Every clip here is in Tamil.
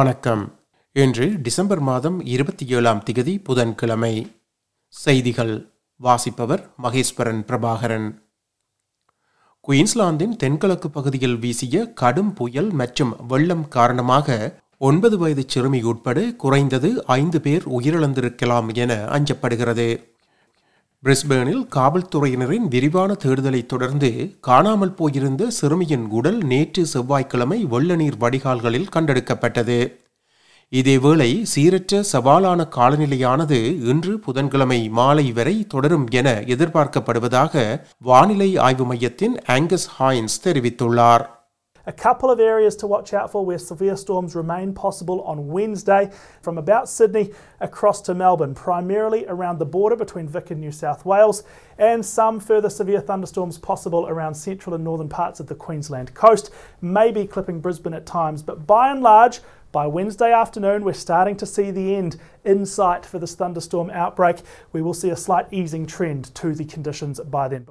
வணக்கம். இன்று டிசம்பர் மாதம் இருபத்தி ஏழாம் திகதி புதன்கிழமை. செய்திகள். வாசிப்பவர் மகேஸ்வரன் பிரபாகரன். குயின்ஸ்லாந்தின் தென்கிழக்கு பகுதியில் வீசிய கடும் புயல் மற்றும் வெள்ளம் காரணமாக ஒன்பது வயது சிறுமி உட்பட குறைந்தது ஐந்து பேர் உயிரிழந்திருக்கலாம் என அஞ்சப்படுகிறது. பிரிஸ்பேனில் காவல்துறையினரின் விரிவான தேடுதலை தொடர்ந்து காணாமல் போயிருந்த சிறுமியின் உடல் நேற்று செவ்வாய்க்கிழமை வெள்ளநீர் வடிகால்களில் கண்டெடுக்கப்பட்டது. இதேவேளை சீரற்ற சவாலான காலநிலையானது இன்று புதன்கிழமை மாலை வரை தொடரும் என எதிர்பார்க்கப்படுவதாக வானிலை ஆய்வு மையத்தின் ஆங்கஸ் ஹாயின்ஸ் தெரிவித்துள்ளார். A couple of areas to watch out for where severe storms remain possible on Wednesday from about Sydney across to Melbourne, primarily around the border between Vic and New South Wales, and some further severe thunderstorms possible around central and northern parts of the Queensland coast, maybe clipping Brisbane at times. But by and large, by Wednesday afternoon, we're starting to see the end in sight for this thunderstorm outbreak. We will see a slight easing trend to the conditions by then.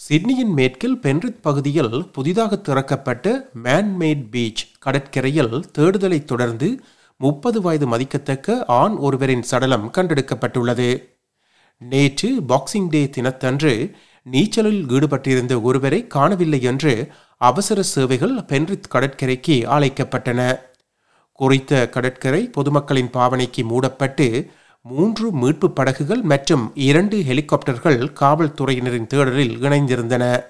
சிட்னியின் மேற்கில் பென்ரித் பகுதியில் புதிதாக திறக்கப்பட்ட மேன்மேட் பீச் கடற்கரையில் தேடுதலை தொடர்ந்து முப்பது வயது மதிக்கத்தக்க ஆண் ஒருவரின் சடலம் கண்டெடுக்கப்பட்டுள்ளது. நேற்று பாக்ஸிங் டே தினத்தன்று நீச்சலில் ஈடுபட்டிருந்த ஒருவரை காணவில்லை என்று அவசர சேவைகள் பென்ரித் கடற்கரைக்கு அழைக்கப்பட்டன. குறித்த கடற்கரை பொதுமக்களின் பாவனைக்கு மூடப்பட்டு மூன்று மீட்பு படகுகள் மற்றும் இரண்டு ஹெலிகாப்டர்கள் காவல்துறையினரின் தேடலில் இணைந்திருந்தன.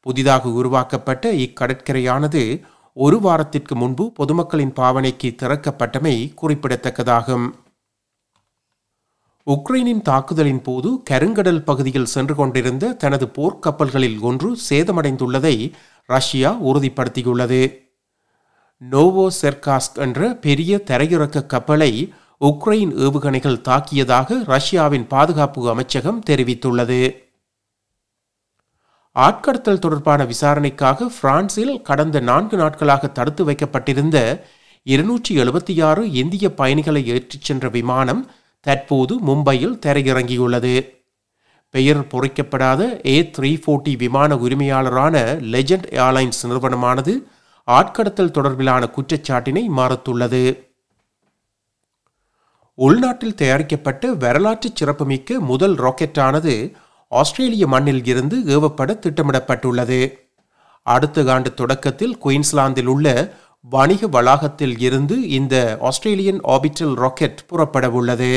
புதிதாக உருவாக்கப்பட்ட இக்கடற்கரையானது ஒரு வாரத்திற்கு முன்பு பொதுமக்களின் பாவனைக்கு திறக்கப்பட்டமை குறிப்பிடத்தக்கதாகும். உக்ரைனின் தாக்குதலின் போது கருங்கடல் பகுதியில் சென்று கொண்டிருந்த தனது போர்க்கப்பல்களில் ஒன்று சேதமடைந்துள்ளதை ரஷ்யா உறுதிப்படுத்தியுள்ளது. நோவோ செர்காஸ்க் என்ற பெரிய தரையிறக்க கப்பலை உக்ரைன் ஏவுகணைகள் தாக்கியதாக ரஷ்யாவின் பாதுகாப்பு அமைச்சகம் தெரிவித்துள்ளது. ஆட்கடத்தல் தொடர்பான விசாரணைக்காக பிரான்சில் கடந்த நான்கு நாட்களாக தடுத்து வைக்கப்பட்டிருந்த இருநூற்றி எழுபத்தி ஆறு இந்திய பயணிகளை ஏற்றிச் சென்ற விமானம் தற்போது மும்பையில் தரையிறங்கியுள்ளது. பெயர் பொறிக்கப்படாத ஏ த்ரீ ஃபோர்ட்டி விமான உரிமையாளரான லெஜண்ட் ஏர்லைன்ஸ் நிறுவனமானது ஆட்கடத்தல் தொடர்பிலான குற்றச்சாட்டினை மறுத்துள்ளது. உள்நாட்டில் தயாரிக்கப்பட்ட வரலாற்று சிறப்புமிக்க முதல் ராக்கெட்டானது ஆஸ்திரேலிய மண்ணில் இருந்து ஏவப்பட திட்டமிடப்பட்டுள்ளது. அடுத்த ஆண்டு தொடக்கத்தில் குயின்ஸ்லாந்தில் உள்ள வணிக வளாகத்தில் இருந்து இந்த ஆஸ்திரேலியன் ஆபிட்டல் ராக்கெட் புறப்படவுள்ளது.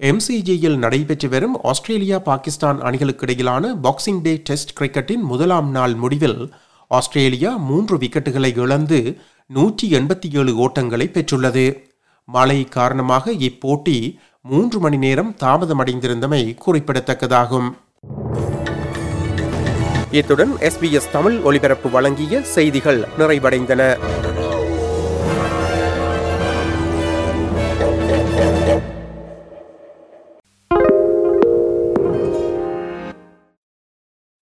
எம்சிஜியில் நடைபெற்று வரும் ஆஸ்திரேலியா பாகிஸ்தான் அணிகளுக்கு இடையிலான பாக்ஸிங் டே டெஸ்ட் கிரிக்கெட்டின் முதலாம் நாள் முடிவில் ஆஸ்திரேலியா மூன்று விக்கெட்டுகளை இழந்து நூற்றி எண்பத்தி ஏழு ஓட்டங்களை பெற்றுள்ளது. மழை காரணமாக இப்போட்டி மூன்று மணி நேரம் தாமதமடைந்திருந்தமை குறிப்பிடத்தக்கதாகும். இத்துடன் எஸ்பிஎஸ் தமிழ் ஒலிபரப்பு வழங்கிய செய்திகள் நிறைவடைந்தன.